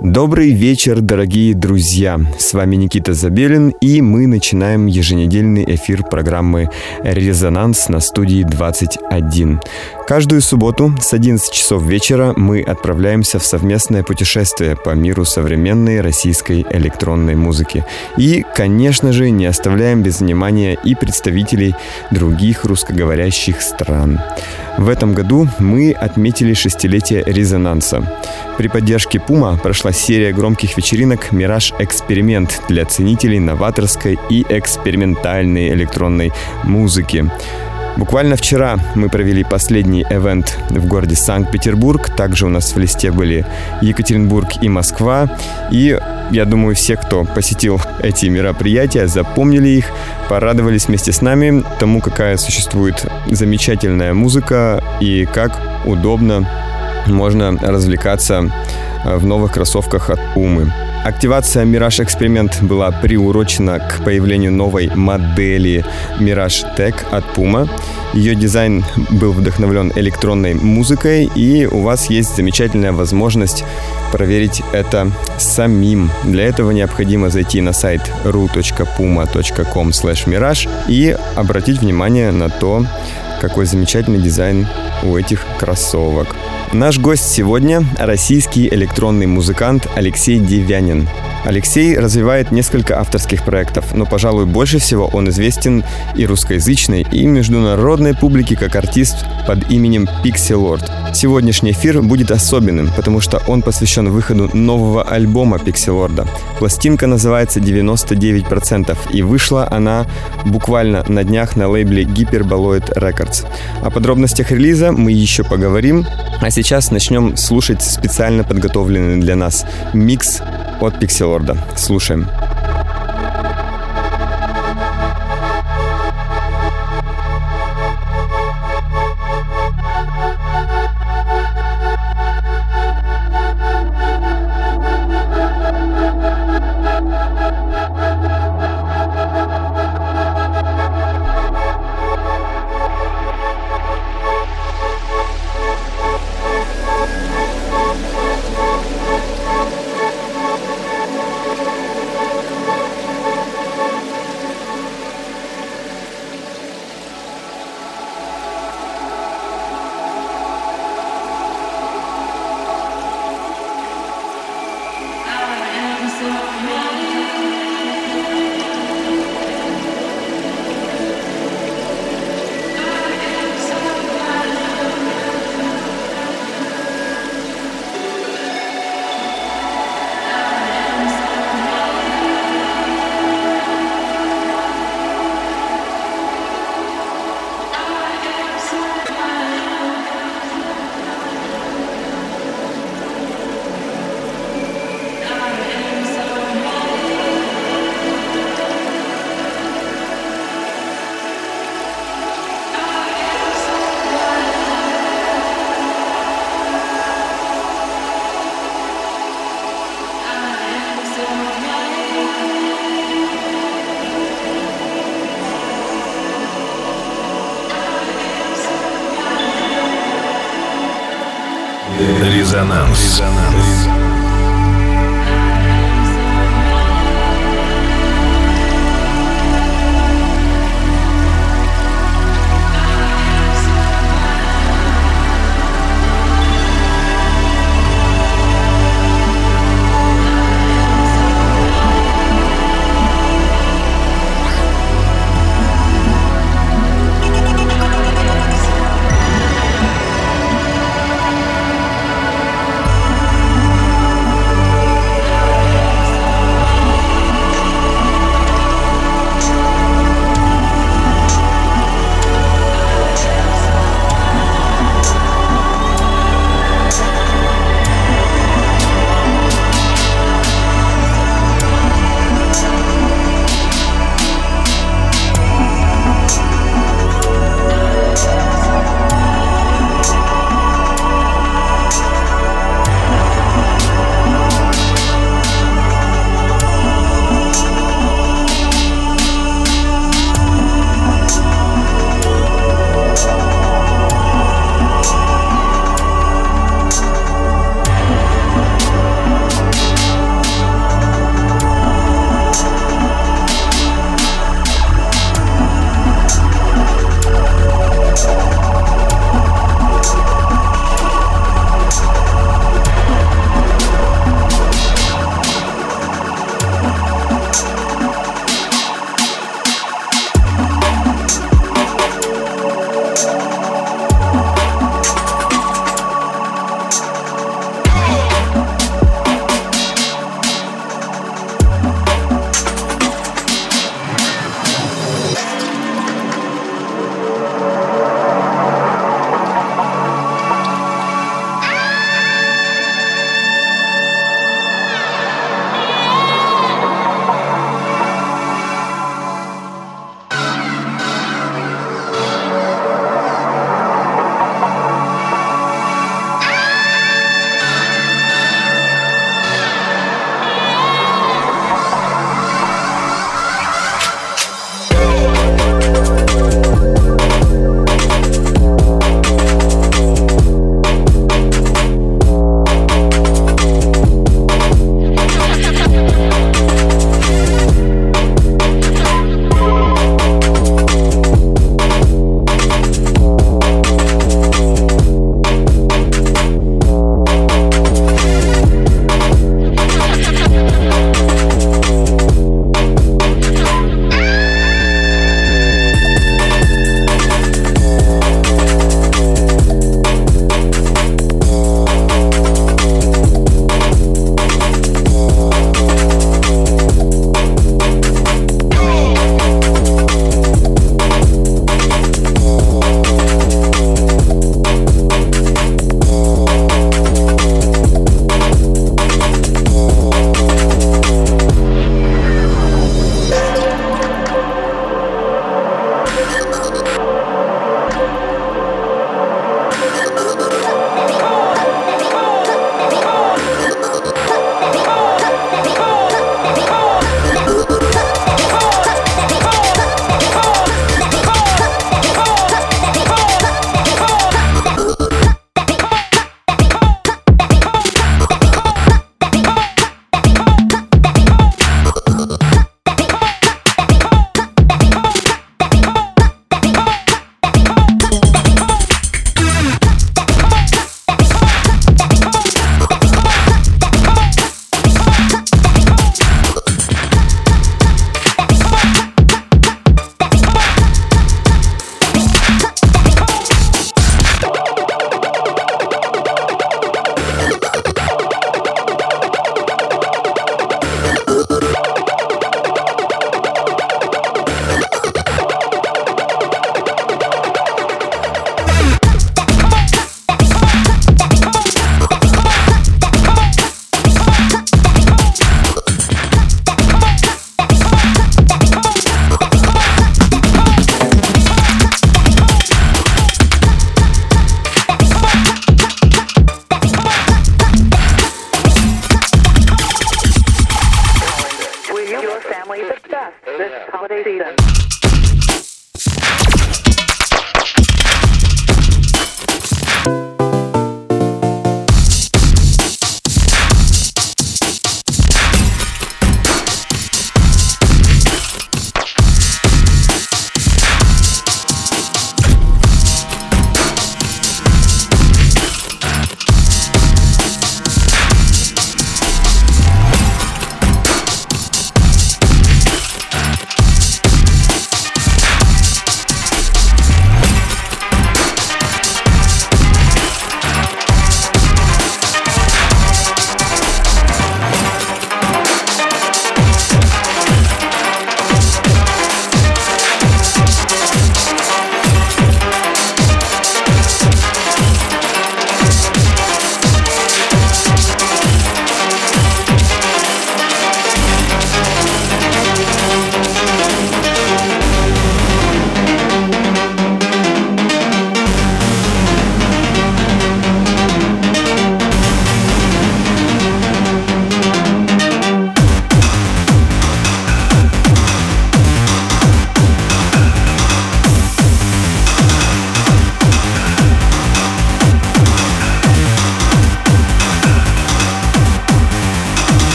Добрый вечер, дорогие друзья! С вами Никита Забелин, и мы начинаем еженедельный эфир программы «Резонанс» на студии 21. Каждую субботу с 11 часов вечера мы отправляемся в совместное путешествие по миру современной российской электронной музыки. И, конечно же, не оставляем без внимания и представителей других русскоговорящих стран. В этом году мы отметили шестилетие резонанса. При поддержке Пума прошла серия громких вечеринок «Мираж Эксперимент» для ценителей новаторской и экспериментальной электронной музыки. Буквально вчера мы провели последний эвент в городе Санкт-Петербург. Также у нас в листе были Екатеринбург и Москва. И я думаю, все, кто посетил эти мероприятия, запомнили их, порадовались вместе с нами тому, какая существует замечательная музыка и как удобно можно развлекаться в новых кроссовках от Пумы. Активация Mirage Experiment была приурочена к появлению новой модели Mirage Tech от Puma. Ее дизайн был вдохновлен электронной музыкой, и у вас есть замечательная возможность проверить это самим. Для этого необходимо зайти на сайт ru.puma.com mirage и обратить внимание на то, какой замечательный дизайн у этих кроссовок. Наш гость сегодня – российский электронный музыкант Алексей Девянин. Алексей развивает несколько авторских проектов, но, пожалуй, больше всего он известен и русскоязычной, и международной публике как артист под именем Pixie Lord. Сегодняшний эфир будет особенным, потому что он посвящен выходу нового альбома Pixie Lord. Пластинка называется «99%», и вышла она буквально на днях на лейбле Hyperboloid Records. О подробностях релиза мы еще поговорим, а сейчас начнем слушать специально подготовленный для нас микс от Пикселорда. Слушаем. Резонанс. Резонанс.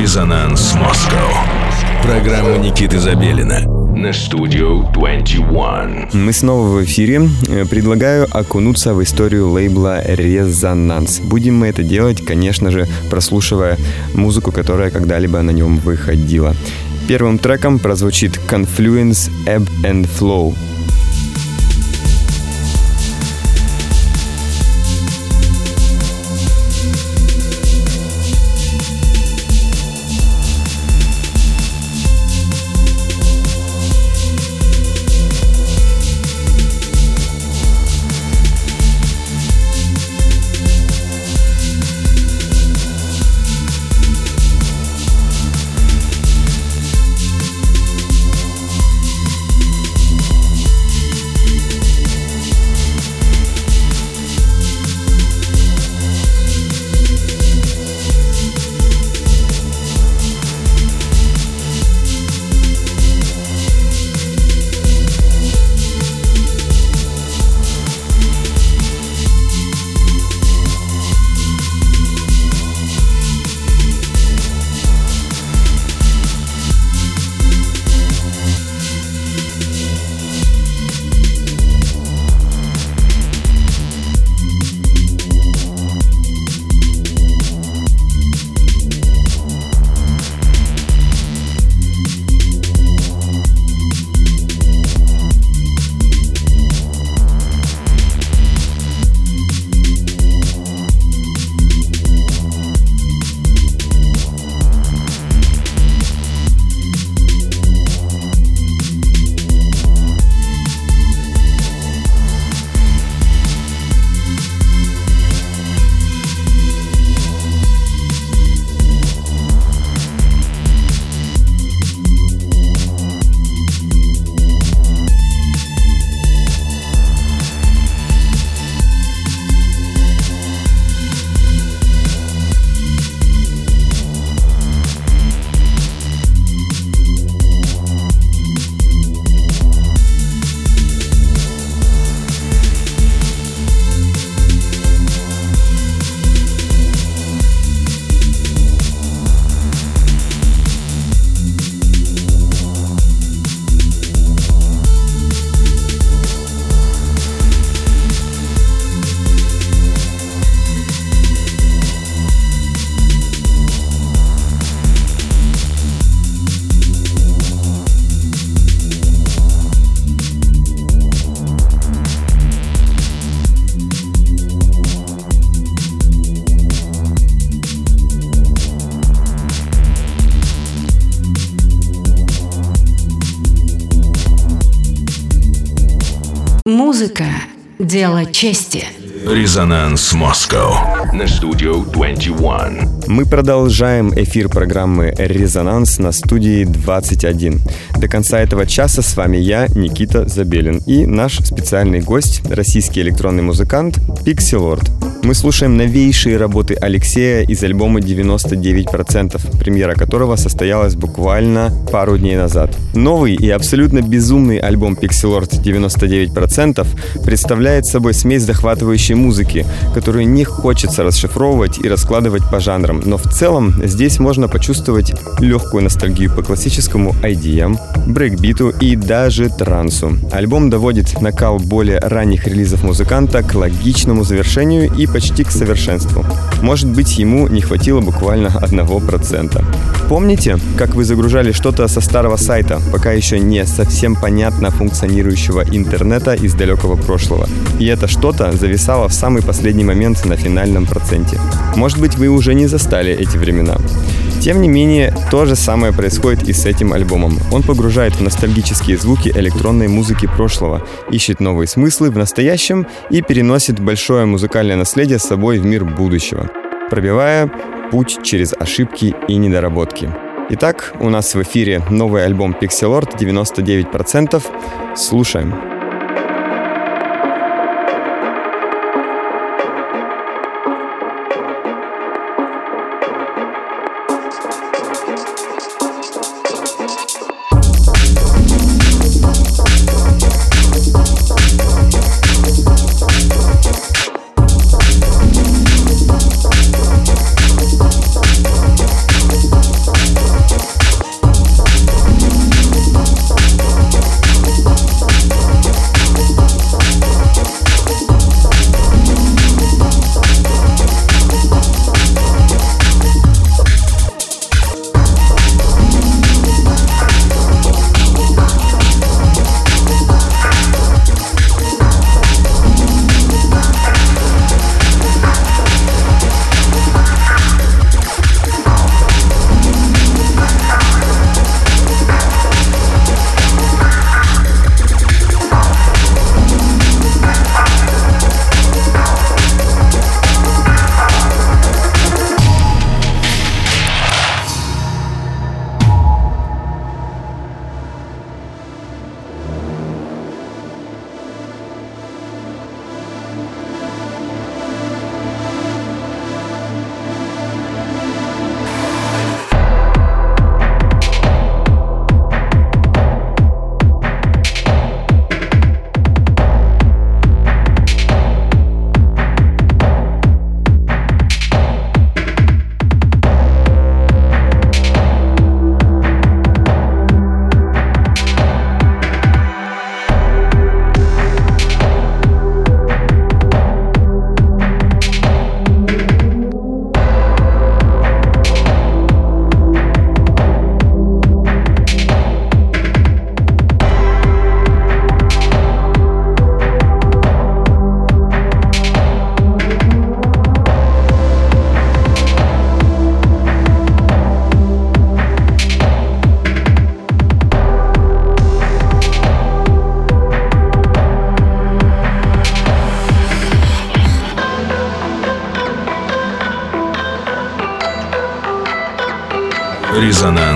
Резонанс Москва. Программа Никиты Забелина на Studio 21. Мы снова в эфире. Э, предлагаю окунуться в историю лейбла «Резонанс». Будем мы это делать, конечно же, прослушивая музыку, которая когда-либо на нем выходила. Первым треком прозвучит «Confluence Ebb and Flow» Музыка – дело чести. Резонанс Москва на студию 21. Мы продолжаем эфир программы «Резонанс» на студии 21. До конца этого часа с вами я, Никита Забелин, и наш специальный гость, российский электронный музыкант Pixelord. Мы слушаем новейшие работы Алексея из альбома 99%, премьера которого состоялась буквально пару дней назад. Новый и абсолютно безумный альбом Pixelord 99% представляет собой смесь захватывающей музыки, которую не хочется расшифровывать и раскладывать по жанрам, но в целом здесь можно почувствовать легкую ностальгию по классическому IDM, брейкбиту и даже трансу. Альбом доводит накал более ранних релизов музыканта к логичному завершению и почти к совершенству. Может быть, ему не хватило буквально 1%. Помните, как вы загружали что-то со старого сайта, пока еще не совсем понятно функционирующего интернета из далекого прошлого? И это что-то зависало в самый последний момент на финальном проценте. Может быть, вы уже не застали эти времена. Тем не менее, то же самое происходит и с этим альбомом. Он погружает в ностальгические звуки электронной музыки прошлого, ищет новые смыслы в настоящем и переносит большое музыкальное наследие с собой в мир будущего, пробивая путь через ошибки и недоработки. Итак, у нас в эфире новый альбом Pixelord 99%. Слушаем.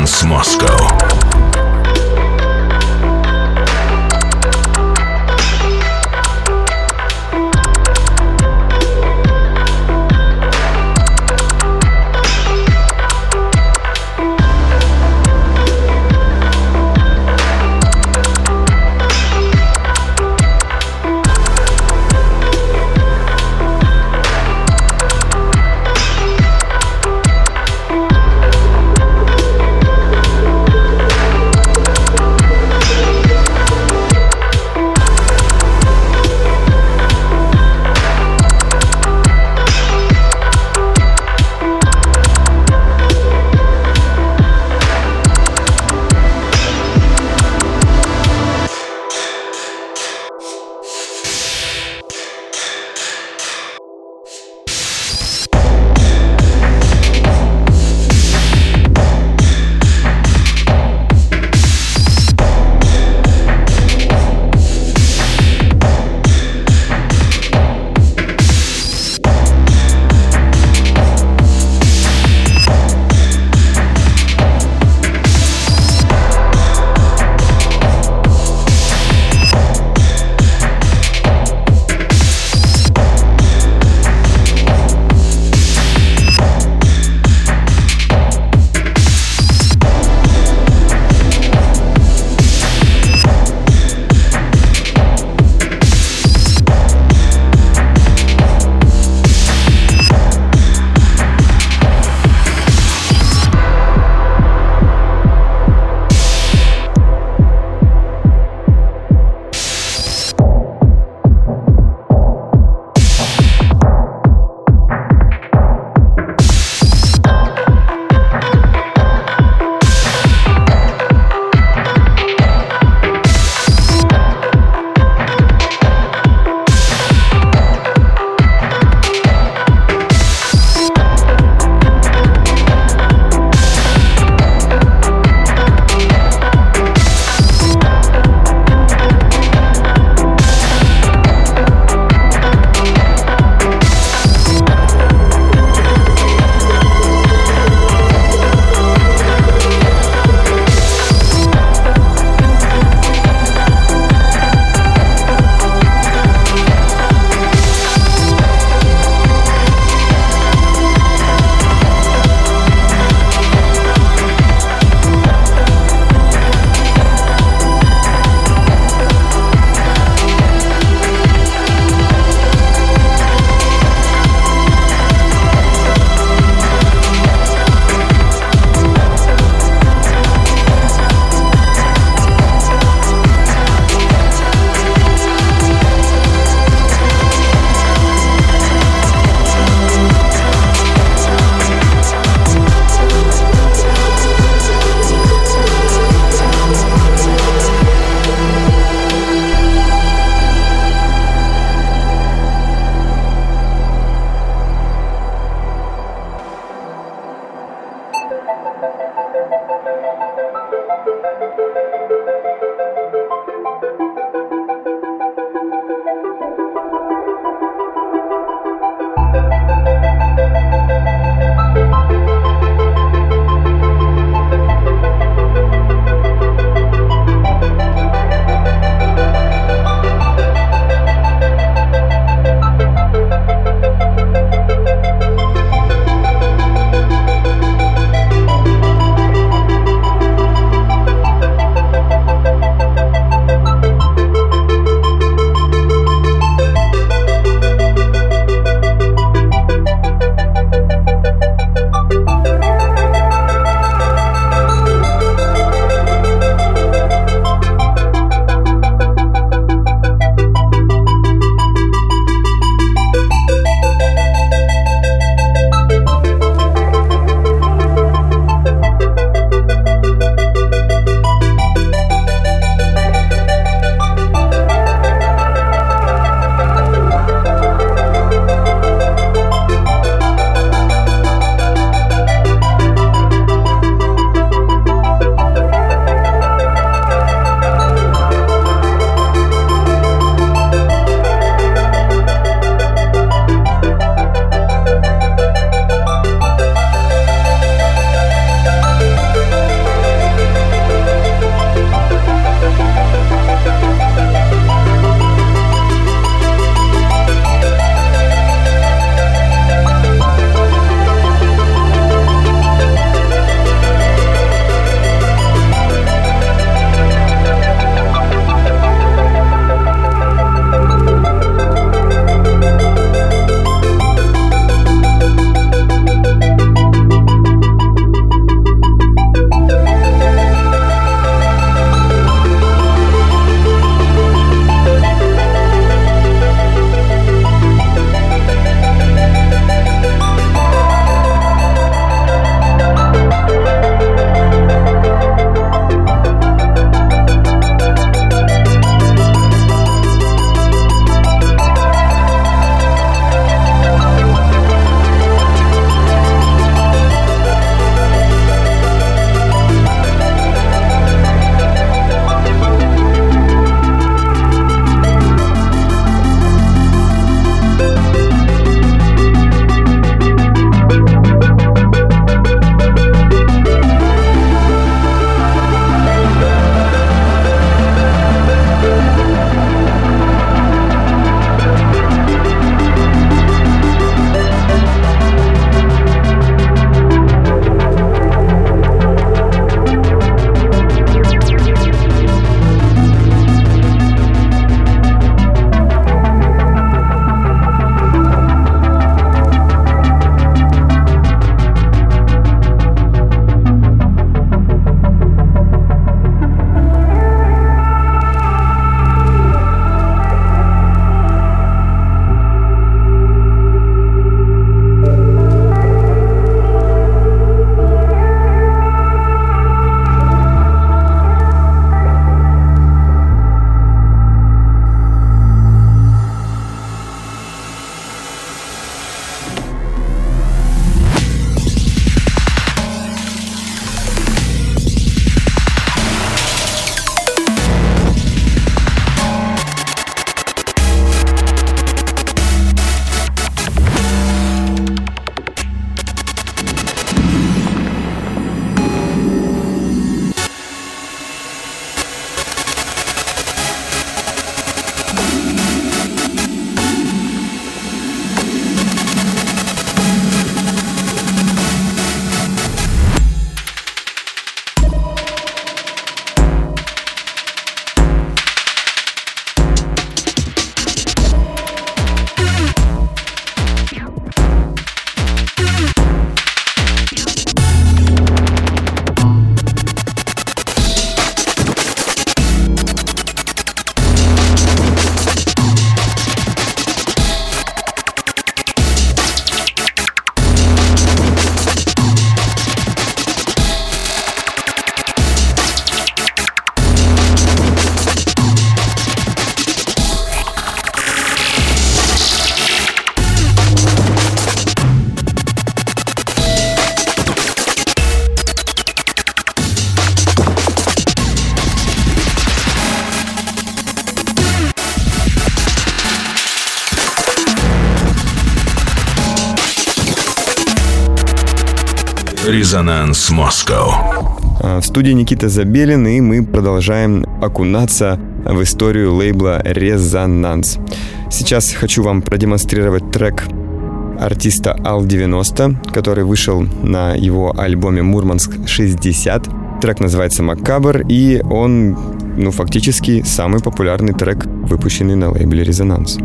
Резонанс Москва. Резонанс Москва. В студии Никита Забелин, и мы продолжаем окунаться в историю лейбла «Резонанс». Сейчас хочу вам продемонстрировать трек артиста Ал-90, который вышел на его альбоме «Мурманск-60». Трек называется «Маккабр», и он, ну, фактически самый популярный трек, выпущенный на лейбле «Резонанс».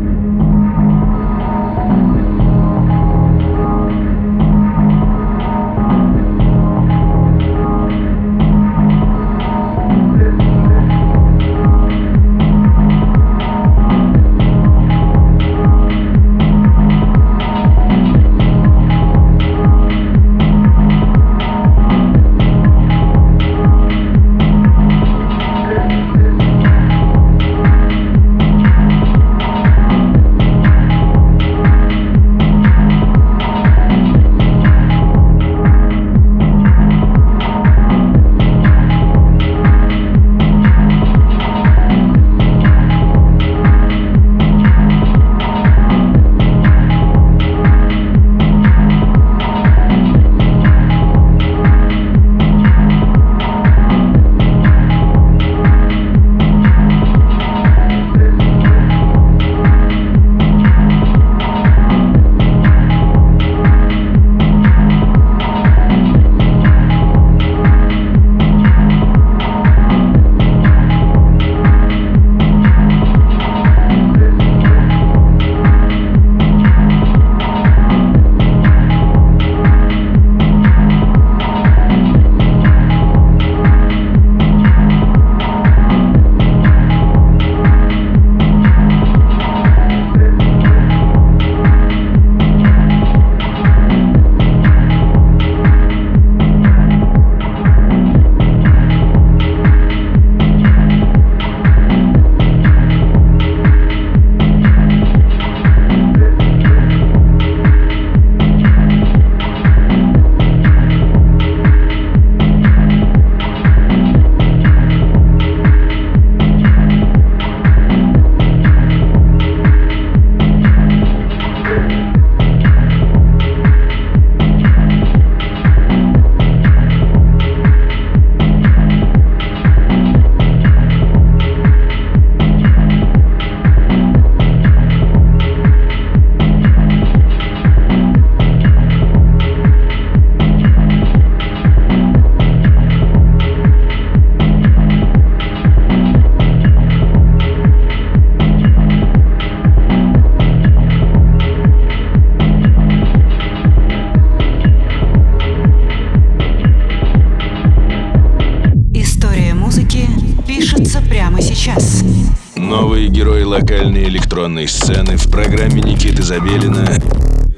Электронной сцены в программе Никиты Забелина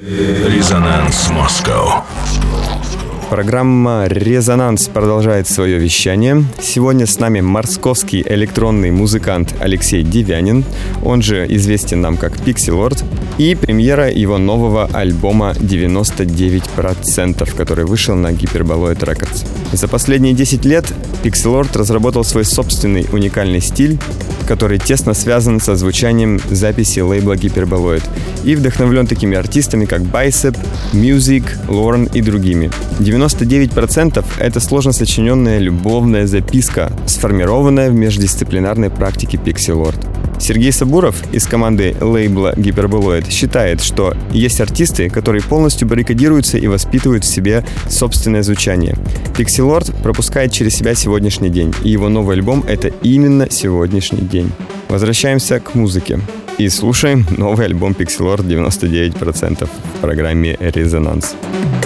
«Резонанс Москва». Программа «Резонанс» продолжает свое вещание. Сегодня с нами московский электронный музыкант Алексей Девянин, он же известен нам как Lord, и премьера его нового альбома «99%», который вышел на Hyperboloid Records. За последние 10 лет Lord разработал свой собственный уникальный стиль, который тесно связан со звучанием записи лейбла Hyperboloid и вдохновлен такими артистами, как Bicep, Music, Lauren и другими. 99% — это сложно сочиненная любовная записка, сформированная в междисциплинарной практике Pixie Lord. Сергей Сабуров из команды лейбла Hyperboloid считает, что есть артисты, которые полностью баррикадируются и воспитывают в себе собственное звучание. Lord пропускает через себя сегодняшний день, и его новый альбом — это именно сегодняшний день. Возвращаемся к музыке и слушаем новый альбом Pixie Lord 99% в программе «Резонанс». Резонанс.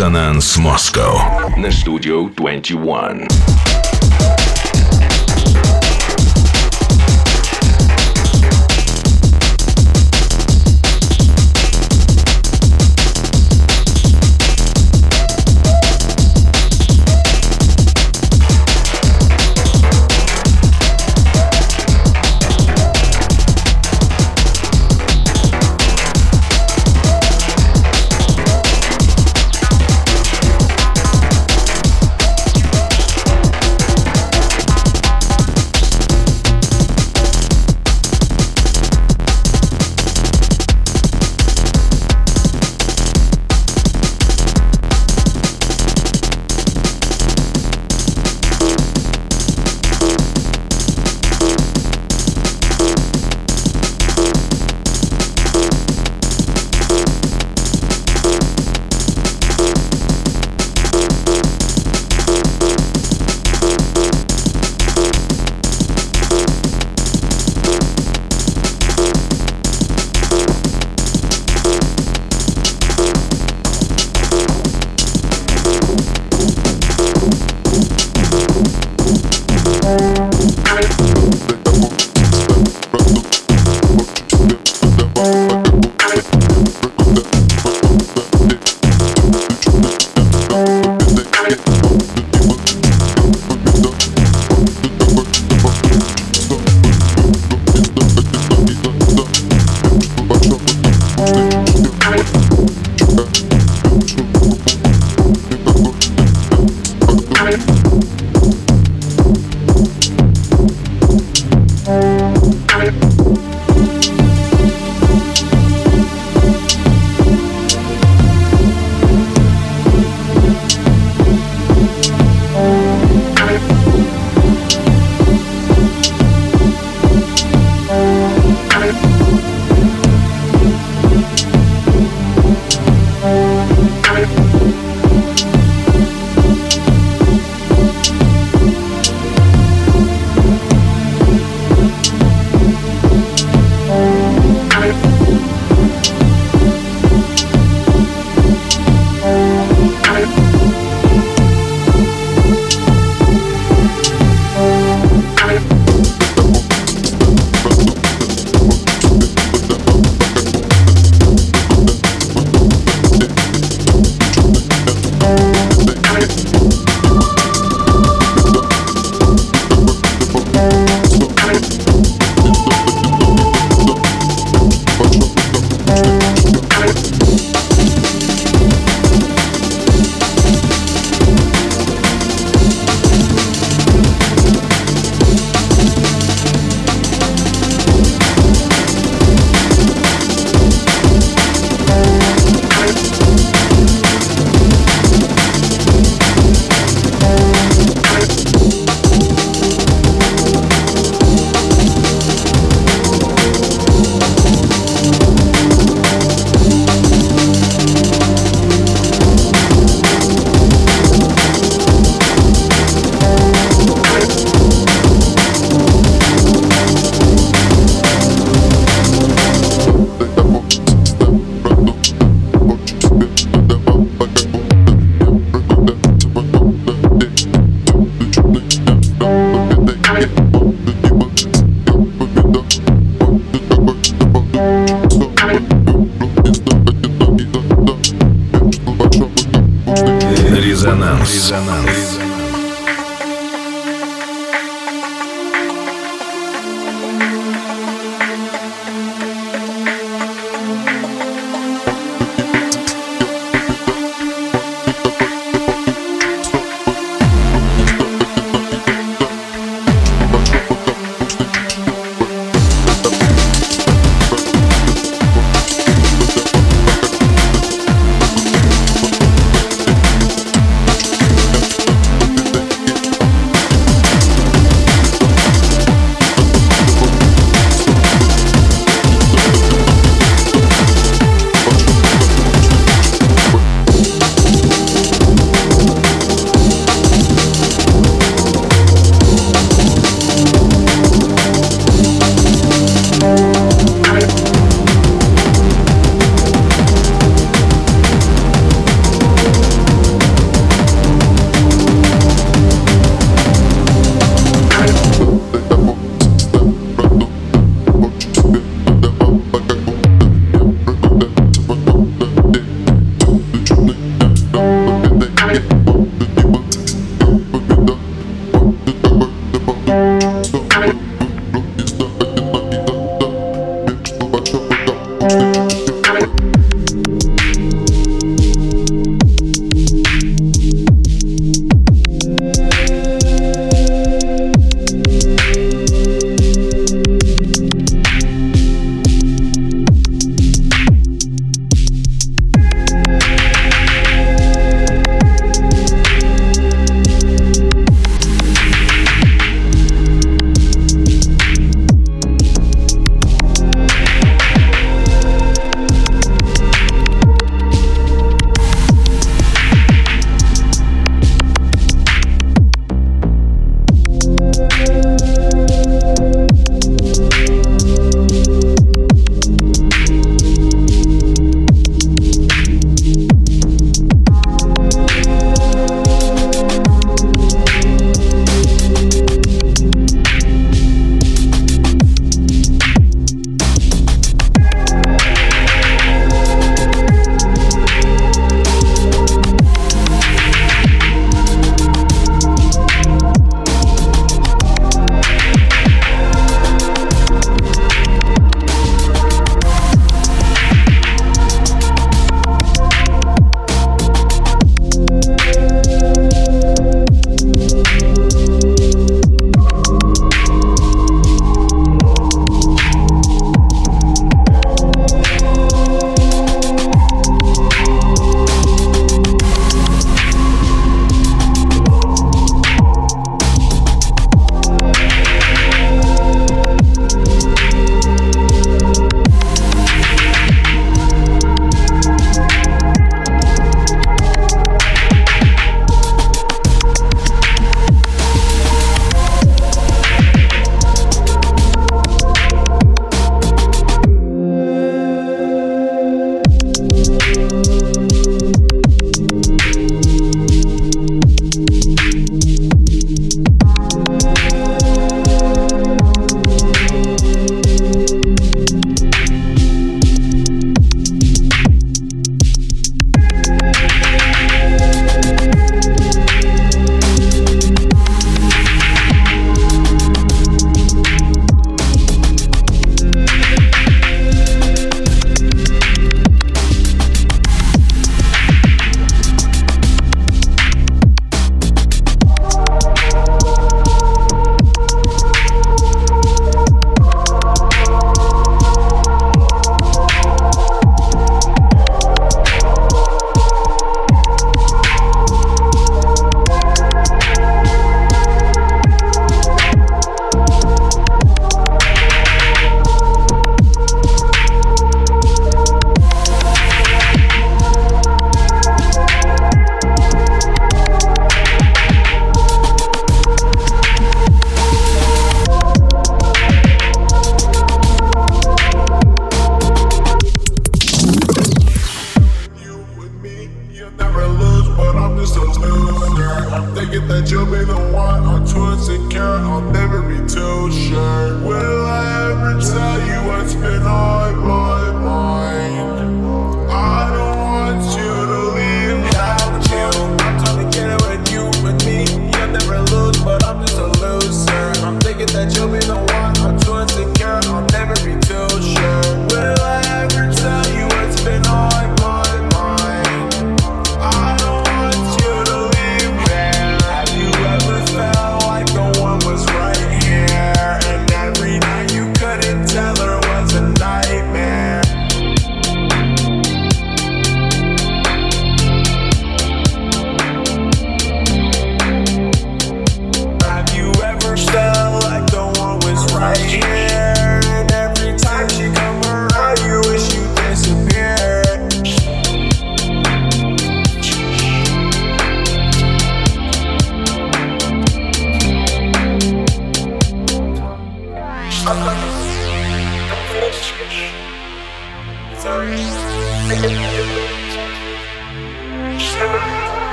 Резонанс Москва на студию 21.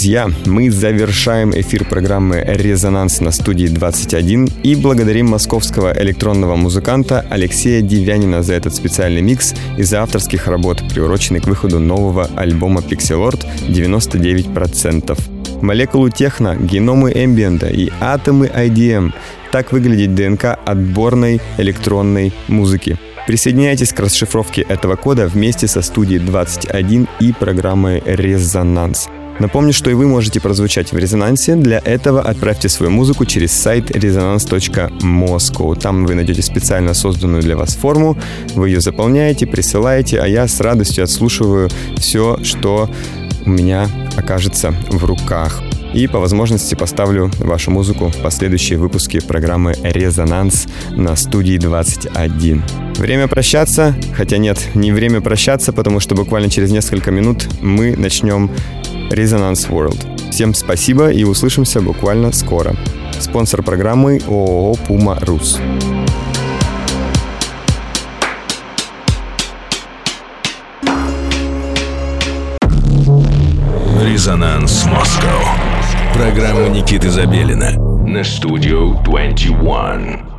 Друзья, мы завершаем эфир программы «Резонанс» на студии 21 и благодарим московского электронного музыканта Алексея Девянина за этот специальный микс из авторских работ, приуроченный к выходу нового альбома Pixelord 99%. Молекулу техно, геномы эмбиента и атомы IDM – так выглядит ДНК отборной электронной музыки. Присоединяйтесь к расшифровке этого кода вместе со студией 21 и программой «Резонанс». Напомню, что и вы можете прозвучать в резонансе. Для этого отправьте свою музыку через сайт resonance.moscow. Там вы найдете специально созданную для вас форму. Вы ее заполняете, присылаете, а я с радостью отслушиваю все, что у меня окажется в руках. И по возможности поставлю вашу музыку в последующие выпуски программы «Резонанс» на студии 21. Время прощаться, хотя нет, не время прощаться, потому что буквально через несколько минут мы начнем Резонанс World. Всем спасибо и услышимся буквально скоро. Спонсор программы ООО «Пума Рус». Резонанс Москва. Программа Никиты Забелина на студию 21.